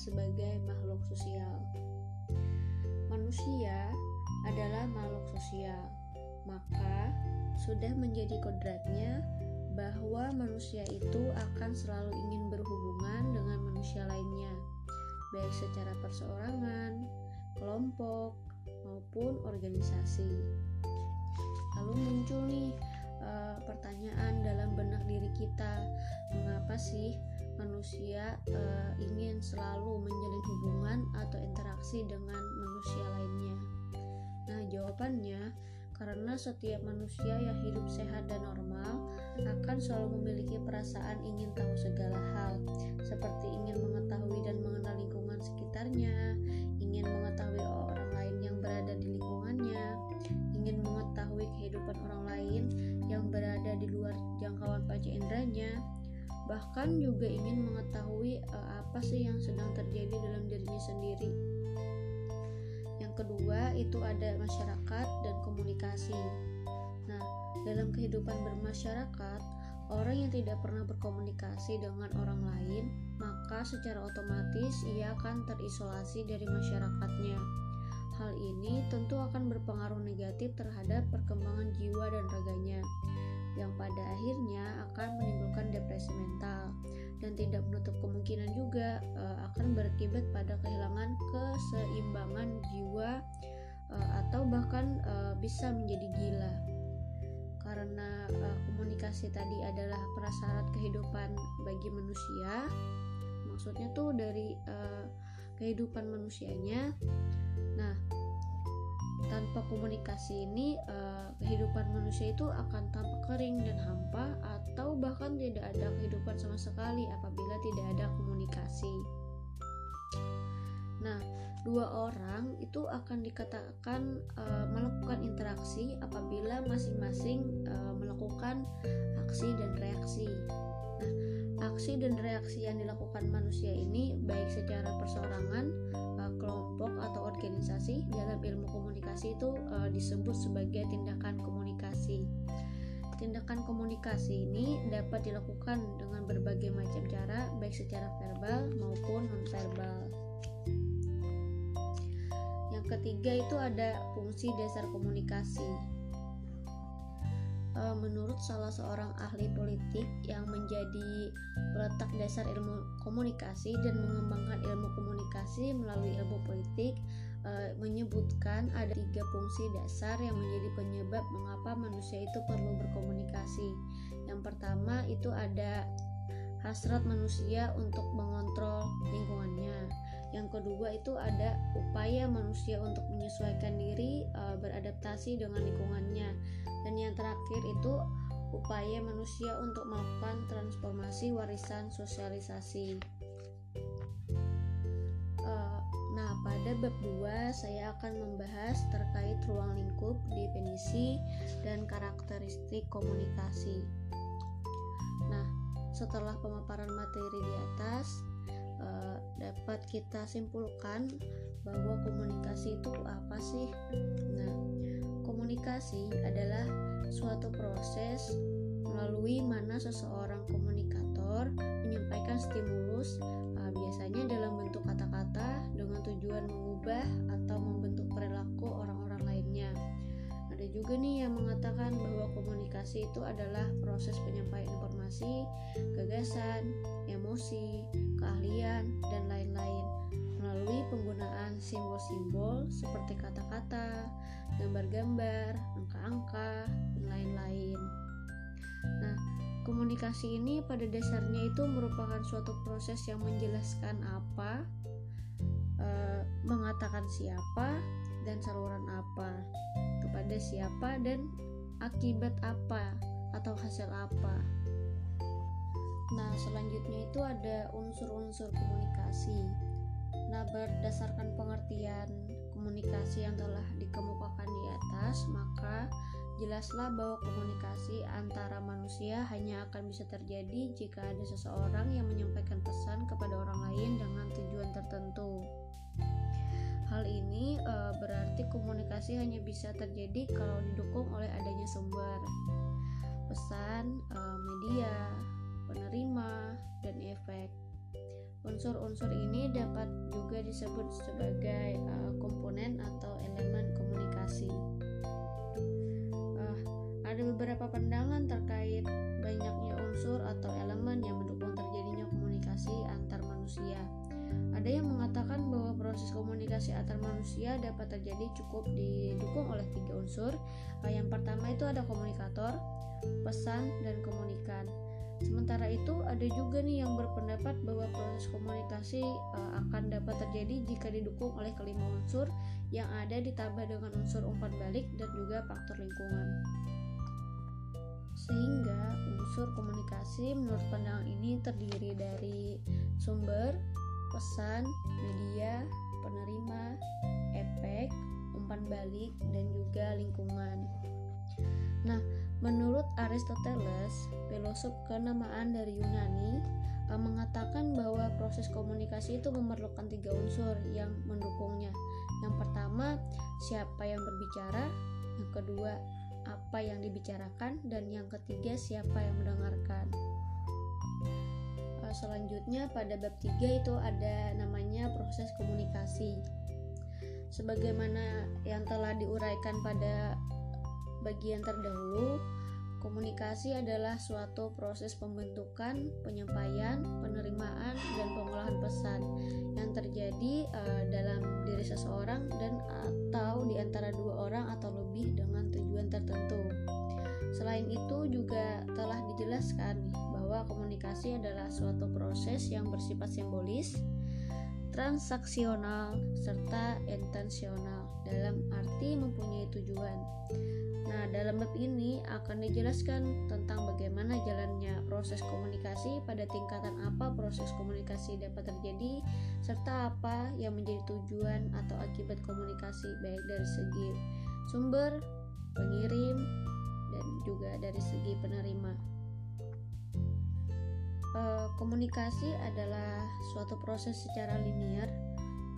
sebagai makhluk sosial. Manusia adalah makhluk sosial, maka sudah menjadi kodratnya bahwa manusia itu akan selalu ingin berhubungan dengan manusia lainnya, baik secara perseorangan, kelompok, maupun organisasi. Lalu muncul nih e, pertanyaan dalam benak diri kita, mengapa sih manusia e, ingin selalu menjalin hubungan atau interaksi dengan manusia lainnya? Nah, jawabannya karena setiap manusia yang hidup sehat dan normal akan selalu memiliki perasaan ingin tahu segala hal, seperti ingin mengetahui dan mengenal lingkungan sekitarnya, ingin mengetahui orang lain yang berada di lingkungannya, ingin mengetahui kehidupan orang lain yang berada di luar jangkauan panca inderanya, bahkan juga ingin mengetahui uh, apa sih yang sedang terjadi dalam dirinya sendiri kedua itu ada masyarakat dan komunikasi. Nah, dalam kehidupan bermasyarakat, orang yang tidak pernah berkomunikasi dengan orang lain, maka secara otomatis ia akan terisolasi dari masyarakatnya. Hal ini tentu akan berpengaruh negatif terhadap perkembangan jiwa dan raganya, yang pada akhirnya akan menimbulkan depresi mental dan tidak menutup kemungkinan juga uh, akan berakibat pada kehilangan keseimbangan jiwa uh, atau bahkan uh, bisa menjadi gila. Karena uh, komunikasi tadi adalah prasyarat kehidupan bagi manusia. Maksudnya tuh dari uh, kehidupan manusianya. Nah, tanpa komunikasi ini uh, kehidupan manusia itu akan tampak kering dan hampa atau bahkan tidak ada kehidupan sama sekali apabila tidak ada komunikasi. Nah, dua orang itu akan dikatakan uh, melakukan interaksi apabila masing-masing uh, melakukan aksi dan reaksi. Nah, aksi dan reaksi yang dilakukan manusia ini baik secara perseorangan kelompok atau organisasi dalam ilmu komunikasi itu uh, disebut sebagai tindakan komunikasi. Tindakan komunikasi ini dapat dilakukan dengan berbagai macam cara, baik secara verbal maupun nonverbal. Yang ketiga itu ada fungsi dasar komunikasi. Eh, menurut salah seorang ahli politik yang menjadi peletak dasar ilmu komunikasi dan mengembangkan ilmu komunikasi melalui ilmu politik uh, menyebutkan ada tiga fungsi dasar yang menjadi penyebab mengapa manusia itu perlu berkomunikasi. Yang pertama itu ada hasrat manusia untuk mengontrol lingkungannya. Yang kedua itu ada upaya manusia untuk menyesuaikan diri e, beradaptasi dengan lingkungannya. Dan yang terakhir itu upaya manusia untuk melakukan transformasi warisan sosialisasi. E, nah, pada bab 2 saya akan membahas terkait ruang lingkup, definisi, dan karakteristik komunikasi. Nah, setelah pemaparan materi di atas, uh, dapat kita simpulkan bahwa komunikasi itu apa sih? Nah, komunikasi adalah suatu proses melalui mana seseorang komunikator menyampaikan stimulus uh, biasanya dalam bentuk kata-kata dengan tujuan mengubah atau membentuk perilaku orang-orang lainnya. Ada juga nih yang mengatakan bahwa komunikasi itu adalah proses penyampaian informasi, gagasan, emosi, keahlian, dan lain-lain melalui penggunaan simbol-simbol seperti kata-kata, gambar-gambar, angka-angka, dan lain-lain. Nah, komunikasi ini pada dasarnya itu merupakan suatu proses yang menjelaskan apa, e, mengatakan siapa, dan saluran apa, kepada siapa, dan akibat apa atau hasil apa. Nah, selanjutnya itu ada unsur-unsur komunikasi. Nah, berdasarkan pengertian komunikasi yang telah dikemukakan di atas, maka jelaslah bahwa komunikasi antara manusia hanya akan bisa terjadi jika ada seseorang yang menyampaikan pesan kepada orang lain dengan tujuan tertentu. Hal ini e, berarti komunikasi hanya bisa terjadi kalau didukung oleh adanya sumber pesan, e, media, penerima, dan efek. Unsur-unsur ini dapat juga disebut sebagai e, komponen atau elemen komunikasi ada beberapa pandangan terkait banyaknya unsur atau elemen yang mendukung terjadinya komunikasi antar manusia. Ada yang mengatakan bahwa proses komunikasi antar manusia dapat terjadi cukup didukung oleh tiga unsur. Eh, yang pertama itu ada komunikator, pesan, dan komunikan. Sementara itu ada juga nih yang berpendapat bahwa proses komunikasi uh, akan dapat terjadi jika didukung oleh kelima unsur yang ada ditambah dengan unsur umpan balik dan juga faktor lingkungan. Sehingga unsur komunikasi menurut pandangan ini terdiri dari sumber, pesan, media, penerima, efek, umpan balik, dan juga lingkungan. Nah, menurut Aristoteles, filosof kenamaan dari Yunani, eh, mengatakan bahwa proses komunikasi itu memerlukan tiga unsur yang mendukungnya. Yang pertama, siapa yang berbicara. Yang kedua, apa yang dibicarakan, dan yang ketiga siapa yang mendengarkan. Eh, selanjutnya pada bab 3 itu ada namanya proses komunikasi. Sebagaimana yang telah diuraikan pada bagian terdahulu, Komunikasi adalah suatu proses pembentukan, penyampaian, penerimaan, dan pengolahan pesan yang terjadi uh, dalam diri seseorang dan atau di antara dua orang atau lebih dengan tujuan tertentu. Selain itu juga telah dijelaskan bahwa komunikasi adalah suatu proses yang bersifat simbolis, transaksional, serta intensional dalam arti mempunyai tujuan. Nah, dalam bab ini akan dijelaskan tentang bagaimana jalannya proses komunikasi, pada tingkatan apa proses komunikasi dapat terjadi, serta apa yang menjadi tujuan atau akibat komunikasi baik dari segi sumber, pengirim, dan juga dari segi penerima. E, komunikasi adalah suatu proses secara linear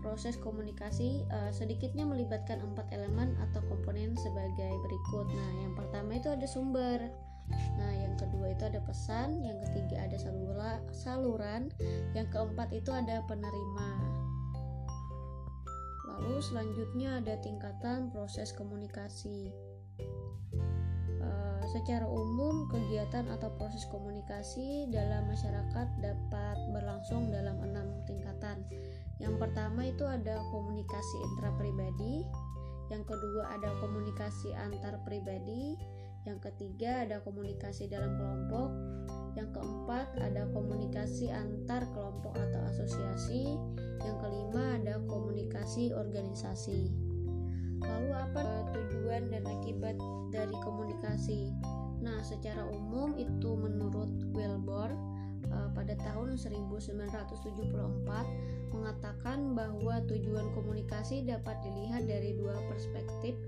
Proses komunikasi uh, sedikitnya melibatkan empat elemen atau komponen sebagai berikut. Nah, yang pertama itu ada sumber. Nah, yang kedua itu ada pesan, yang ketiga ada salura, saluran, yang keempat itu ada penerima. Lalu selanjutnya ada tingkatan proses komunikasi. Secara umum, kegiatan atau proses komunikasi dalam masyarakat dapat berlangsung dalam enam tingkatan yang pertama itu ada komunikasi intrapribadi, yang kedua ada komunikasi antar pribadi, yang ketiga ada komunikasi dalam kelompok, yang keempat ada komunikasi antar kelompok atau asosiasi, yang kelima ada komunikasi organisasi. Lalu apa tujuan dan akibat dari komunikasi? Nah, secara umum itu menurut Wilbur uh, pada tahun 1974 mengatakan bahwa tujuan komunikasi dapat dilihat dari dua perspektif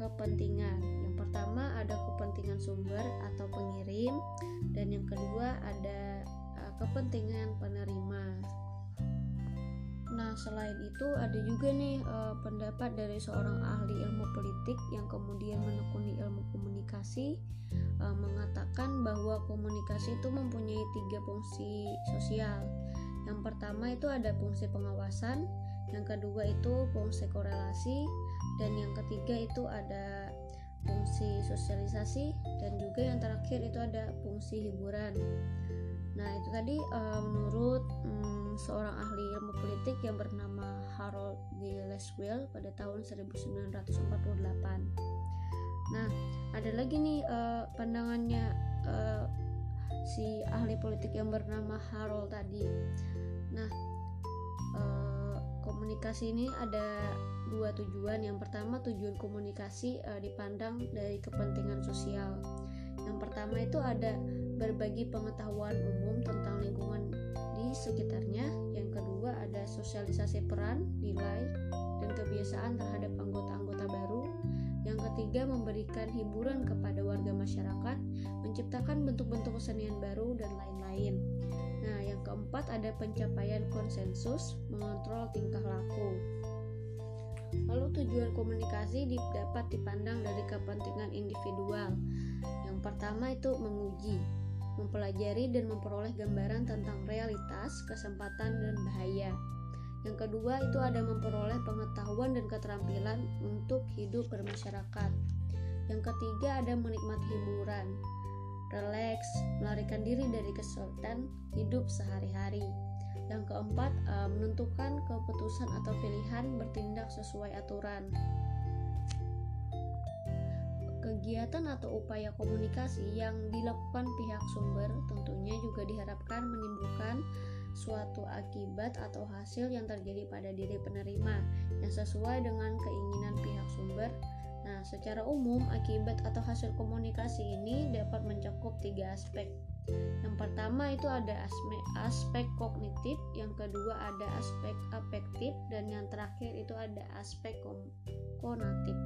kepentingan. Yang pertama ada kepentingan sumber atau pengirim dan yang kedua ada uh, kepentingan penerima. Nah, selain itu ada juga nih uh, pendapat dari seorang ahli ilmu politik yang kemudian menekuni ilmu komunikasi uh, mengatakan bahwa komunikasi itu mempunyai tiga fungsi sosial. Yang pertama itu ada fungsi pengawasan, yang kedua itu fungsi korelasi, dan yang ketiga itu ada fungsi sosialisasi, dan juga yang terakhir itu ada fungsi hiburan. Nah, itu tadi uh, menurut um, seorang ahli ilmu politik yang bernama Harold D. Leswell pada tahun 1948. Nah, ada lagi nih uh, pandangannya uh, si ahli politik yang bernama Harold tadi. Nah, uh, komunikasi ini ada dua tujuan. Yang pertama tujuan komunikasi uh, dipandang dari kepentingan sosial. Yang pertama itu ada berbagi pengetahuan umum tentang lingkungan sekitarnya. Yang kedua ada sosialisasi peran, nilai, dan kebiasaan terhadap anggota-anggota baru. Yang ketiga, memberikan hiburan kepada warga masyarakat, menciptakan bentuk-bentuk kesenian baru, dan lain-lain. Nah, yang keempat ada pencapaian konsensus, mengontrol tingkah laku. Lalu tujuan komunikasi dapat dipandang dari kepentingan individual. Yang pertama itu menguji, mempelajari dan memperoleh gambaran tentang realitas, kesempatan, dan bahaya. Yang kedua itu ada memperoleh pengetahuan dan keterampilan untuk hidup bermasyarakat. Yang ketiga ada menikmati hiburan, relaks, melarikan diri dari kesulitan hidup sehari-hari. Yang keempat, menentukan keputusan atau pilihan bertindak sesuai aturan. Kegiatan atau upaya komunikasi yang dilakukan pihak sumber tentunya juga diharapkan menimbulkan suatu akibat atau hasil yang terjadi pada diri penerima yang sesuai dengan keinginan pihak sumber. Nah, secara umum, akibat atau hasil komunikasi ini dapat mencakup tiga aspek. Yang pertama itu ada aspek, aspek kognitif, yang kedua ada aspek afektif, dan yang terakhir itu ada aspek konatif.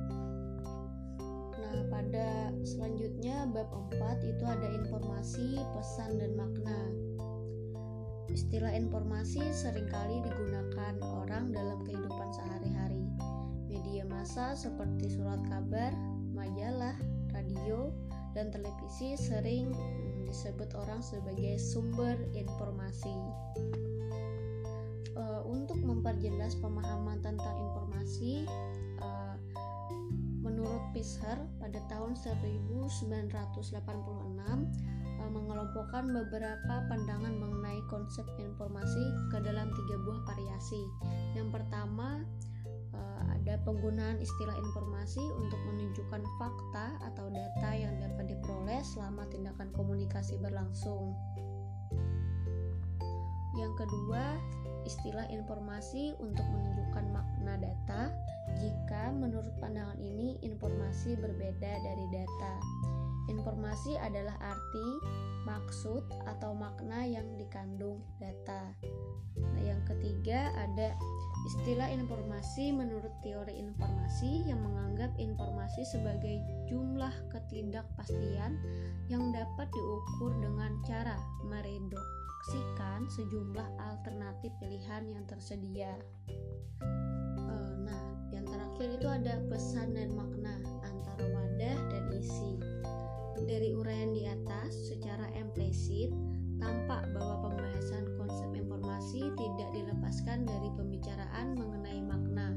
Pada selanjutnya bab 4 itu ada informasi, pesan, dan makna. Istilah informasi sering kali digunakan orang dalam kehidupan sehari-hari. Media massa seperti surat kabar, majalah, radio, dan televisi sering hmm, disebut orang sebagai sumber informasi. Uh, untuk memperjelas pemahaman tentang informasi, menurut Pisher pada tahun 1986 Eh, mengelompokkan beberapa pandangan mengenai konsep informasi ke dalam tiga buah variasi. Yang pertama, eh, ada penggunaan istilah informasi untuk menunjukkan fakta atau data yang dapat diperoleh selama tindakan komunikasi berlangsung. Yang kedua, istilah informasi untuk menunjukkan makna data jika menurut pandangan ini informasi berbeda dari data. Informasi adalah arti, maksud, atau makna yang dikandung data. Nah, yang ketiga ada istilah informasi menurut teori informasi yang menganggap informasi sebagai jumlah ketidakpastian yang dapat diukur dengan cara mereduksikan sejumlah alternatif pilihan yang tersedia. Yang terakhir itu ada pesan dan makna antara wadah dan isi. Dari uraian di atas, secara implisit, tampak bahwa pembahasan konsep informasi tidak dilepaskan dari pembicaraan mengenai makna.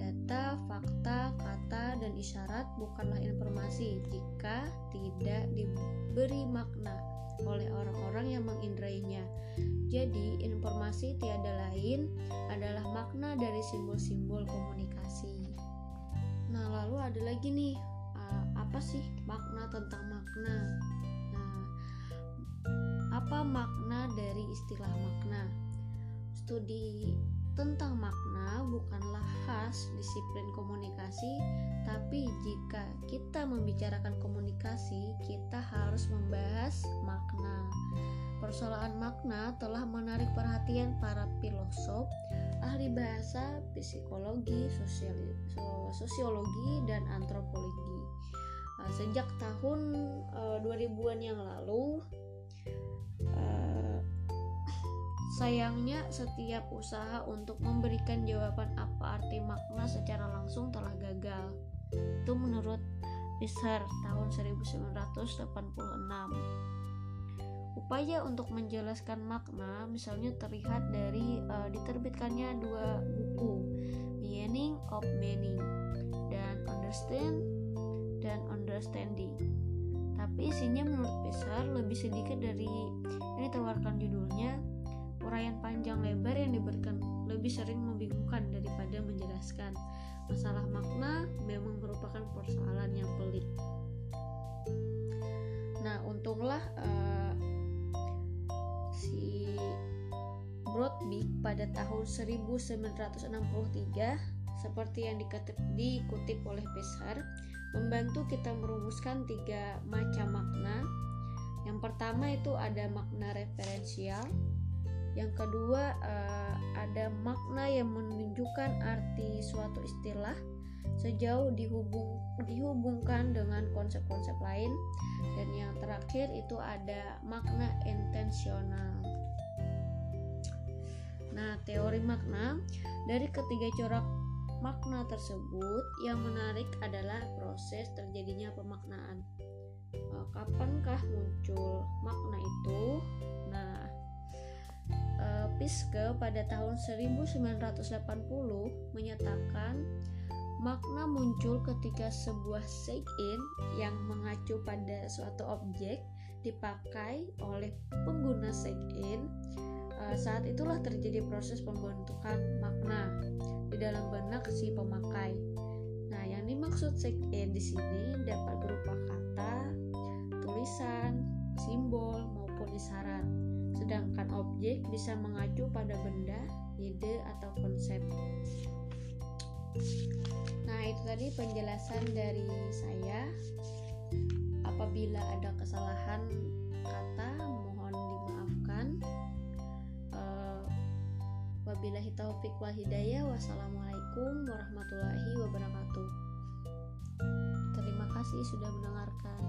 Data, fakta, kata, dan isyarat bukanlah informasi jika tidak diberi makna oleh orang-orang yang mengindrainya. Jadi, informasi tiada lain adalah makna dari simbol-simbol komunikasi. Nah, lalu ada lagi nih apa sih makna tentang makna? Nah, apa makna dari istilah makna? Studi tentang makna bukanlah khas disiplin komunikasi, tapi jika kita membicarakan komunikasi, kita harus membahas makna. Persoalan makna telah menarik perhatian para filosof, ahli bahasa, psikologi, sosiologi, dan antropologi. Eh, sejak tahun uh, eh, 2000-an yang lalu sayangnya setiap usaha untuk memberikan jawaban apa arti makna secara langsung telah gagal itu menurut Fisher tahun 1986 upaya untuk menjelaskan makna misalnya terlihat dari uh, diterbitkannya dua buku Meaning of Meaning dan Understand dan understanding. Tapi isinya menurut Pisar lebih sedikit dari yang ditawarkan judulnya. Uraian panjang lebar yang diberikan lebih sering membingungkan daripada menjelaskan. Masalah makna memang merupakan persoalan yang pelik. Nah, untunglah uh, si Broadbeak pada tahun 1963 seperti yang dikutip oleh Pesar membantu kita merumuskan tiga macam makna. Yang pertama itu ada makna referensial, yang kedua uh, ada makna yang menunjukkan arti suatu istilah, sejauh dihubung dihubungkan dengan konsep-konsep lain dan yang terakhir itu ada makna intensional. Nah, teori makna dari ketiga corak makna tersebut yang menarik adalah proses terjadinya pemaknaan. Eh, kapankah muncul makna itu? Nah, eh, Piske pada tahun 1980 menyatakan makna muncul ketika sebuah sign yang mengacu pada suatu objek dipakai oleh pengguna sign Eh, saat itulah terjadi proses pembentukan makna di dalam benak si pemakai. Nah, yang dimaksud check-in di sini dapat berupa kata, tulisan, simbol maupun isyarat. Sedangkan objek bisa mengacu pada benda, ide atau konsep. Nah, itu tadi penjelasan dari saya. Apabila ada kesalahan kata, Wabillahi taufik wal hidayah. Wassalamualaikum warahmatullahi wabarakatuh. Terima kasih sudah mendengarkan.